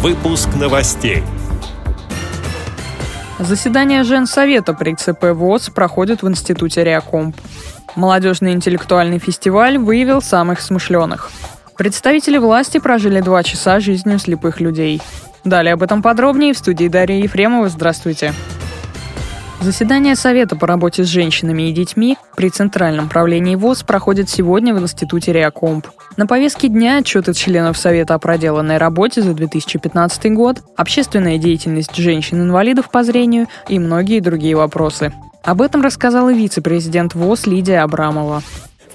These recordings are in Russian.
Выпуск новостей. Заседание Женсовета при ЦП ВОЗ проходит в Институте Реакомп. Молодежный интеллектуальный фестиваль выявил самых смышленых. Представители власти прожили два часа жизнью слепых людей. Далее об этом подробнее в студии Дарья Ефремова. Здравствуйте. Заседание Совета по работе с женщинами и детьми при Центральном правлении ВОЗ проходит сегодня в Институте Реакомп. На повестке дня отчеты членов Совета о проделанной работе за 2015 год, общественная деятельность женщин-инвалидов по зрению и многие другие вопросы. Об этом рассказала вице-президент ВОС Лидия Абрамова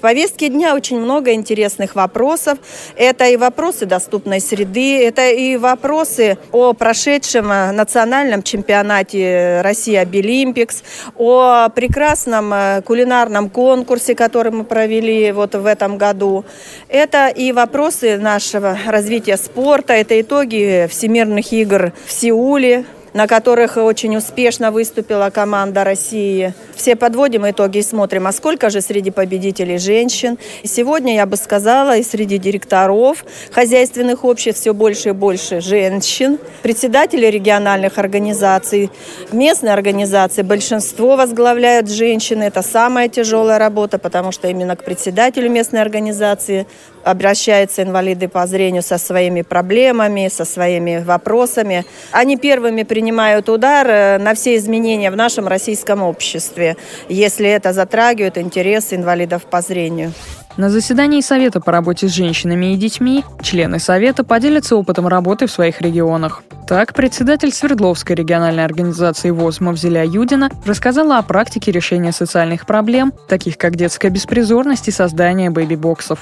повестке дня очень много интересных вопросов. Это и вопросы доступной среды, это и вопросы о прошедшем э, национальном чемпионате России Абилимпикс, о прекрасном э, кулинарном конкурсе, который мы провели вот в этом году. Это и вопросы нашего развития спорта, это итоги всемирных игр в Сеуле, на которых очень успешно выступила команда России. Все подводим итоги и смотрим, а сколько же среди победителей женщин. И сегодня, я бы сказала, и среди директоров хозяйственных обществ все больше и больше женщин. Председатели региональных организаций, местные организации, большинство возглавляют женщины. Это самая тяжелая работа, потому что именно к председателю местной организации обращаются инвалиды по зрению со своими проблемами, со своими вопросами. Они первыми принимают удар э, на все изменения в нашем российском обществе, если это затрагивает интересы инвалидов по зрению. На заседании Совета по работе с женщинами и детьми члены Совета поделятся опытом работы в своих регионах. Так, председатель Свердловской региональной организации ВОЗ Мавзеля Юдина рассказала о практике решения социальных проблем, таких как детская беспризорность и создание бэби-боксов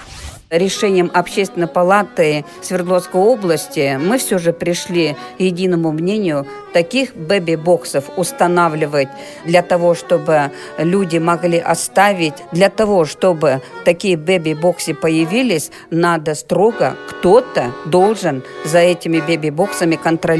решением Общественной палаты Свердловской области мы все же пришли к единому мнению таких бэби-боксов устанавливать для того, чтобы люди могли оставить, для того, чтобы такие бэби-боксы появились, надо строго кто-то должен за этими бэби-боксами контролировать.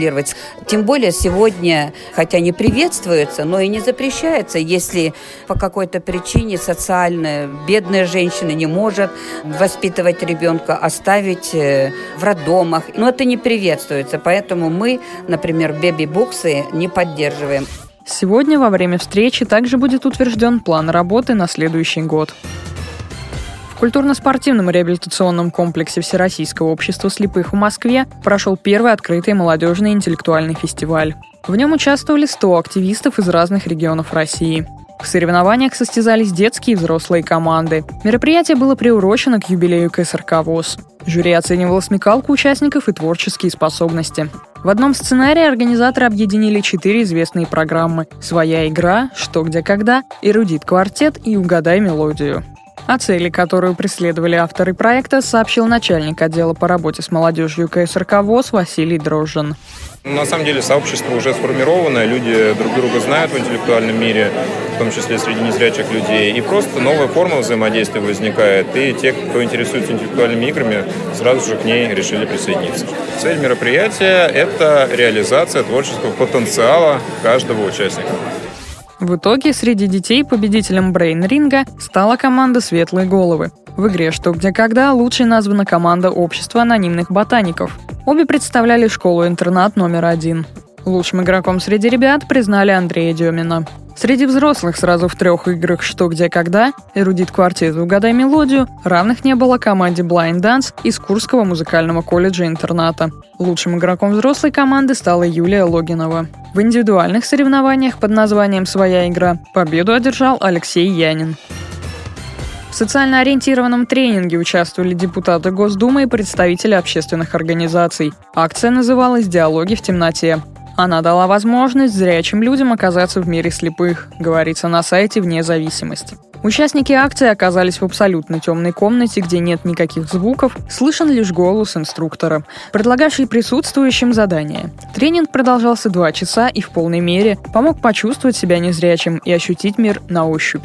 Тем более сегодня, хотя не приветствуется, но и не запрещается, если по какой-то причине социально бедная женщина не может воспитывать ребенка, оставить э, в роддомах. Но это не приветствуется, поэтому мы, например, беби-боксы не поддерживаем. Сегодня во время встречи также будет утвержден план работы на следующий год. Культурно-спортивном реабилитационном комплексе Всероссийского общества слепых в Москве прошел первый открытый молодежный интеллектуальный фестиваль. В нем участвовали 100 активистов из разных регионов России. В соревнованиях состязались детские и взрослые команды. Мероприятие было приурочено к юбилею КСРК ВОЗ. Жюри оценивало смекалку участников и творческие способности. В одном сценарии организаторы объединили четыре известные программы «Своя игра», «Что, где, когда», «Эрудит квартет» и «Угадай мелодию». О цели, которую преследовали авторы проекта, сообщил начальник отдела по работе с молодежью КСРК ВОЗ Василий Дрожжин. На самом деле сообщество уже сформировано, люди друг друга знают в интеллектуальном мире, в том числе среди незрячих людей. И просто новая форма взаимодействия возникает, и те, кто интересуется интеллектуальными играми, сразу же к ней решили присоединиться. Цель мероприятия – это реализация творческого потенциала каждого участника. В итоге среди детей победителем Брейн-ринга стала команда «Светлые головы». В игре «Что, где, когда» лучшей названа команда Общества анонимных ботаников. Обе представляли школу-интернат номер один. Лучшим игроком среди ребят признали Андрея Демина. Среди взрослых сразу в трех играх «Что, где, когда», «Эрудит квартет. Угадай мелодию» равных не было команде Blind Dance из Курского музыкального колледжа-интерната. Лучшим игроком взрослой команды стала Юлия Логинова. В индивидуальных соревнованиях под названием «Своя игра» победу одержал Алексей Янин. В социально ориентированном тренинге участвовали депутаты Госдумы и представители общественных организаций. Акция называлась «Диалоги в темноте». Она дала возможность зрячим людям оказаться в мире слепых, говорится на сайте «Вне зависимости». Участники акции оказались в абсолютно темной комнате, где нет никаких звуков, слышен лишь голос инструктора, предлагавший присутствующим задание. Тренинг продолжался два часа и в полной мере помог почувствовать себя незрячим и ощутить мир на ощупь.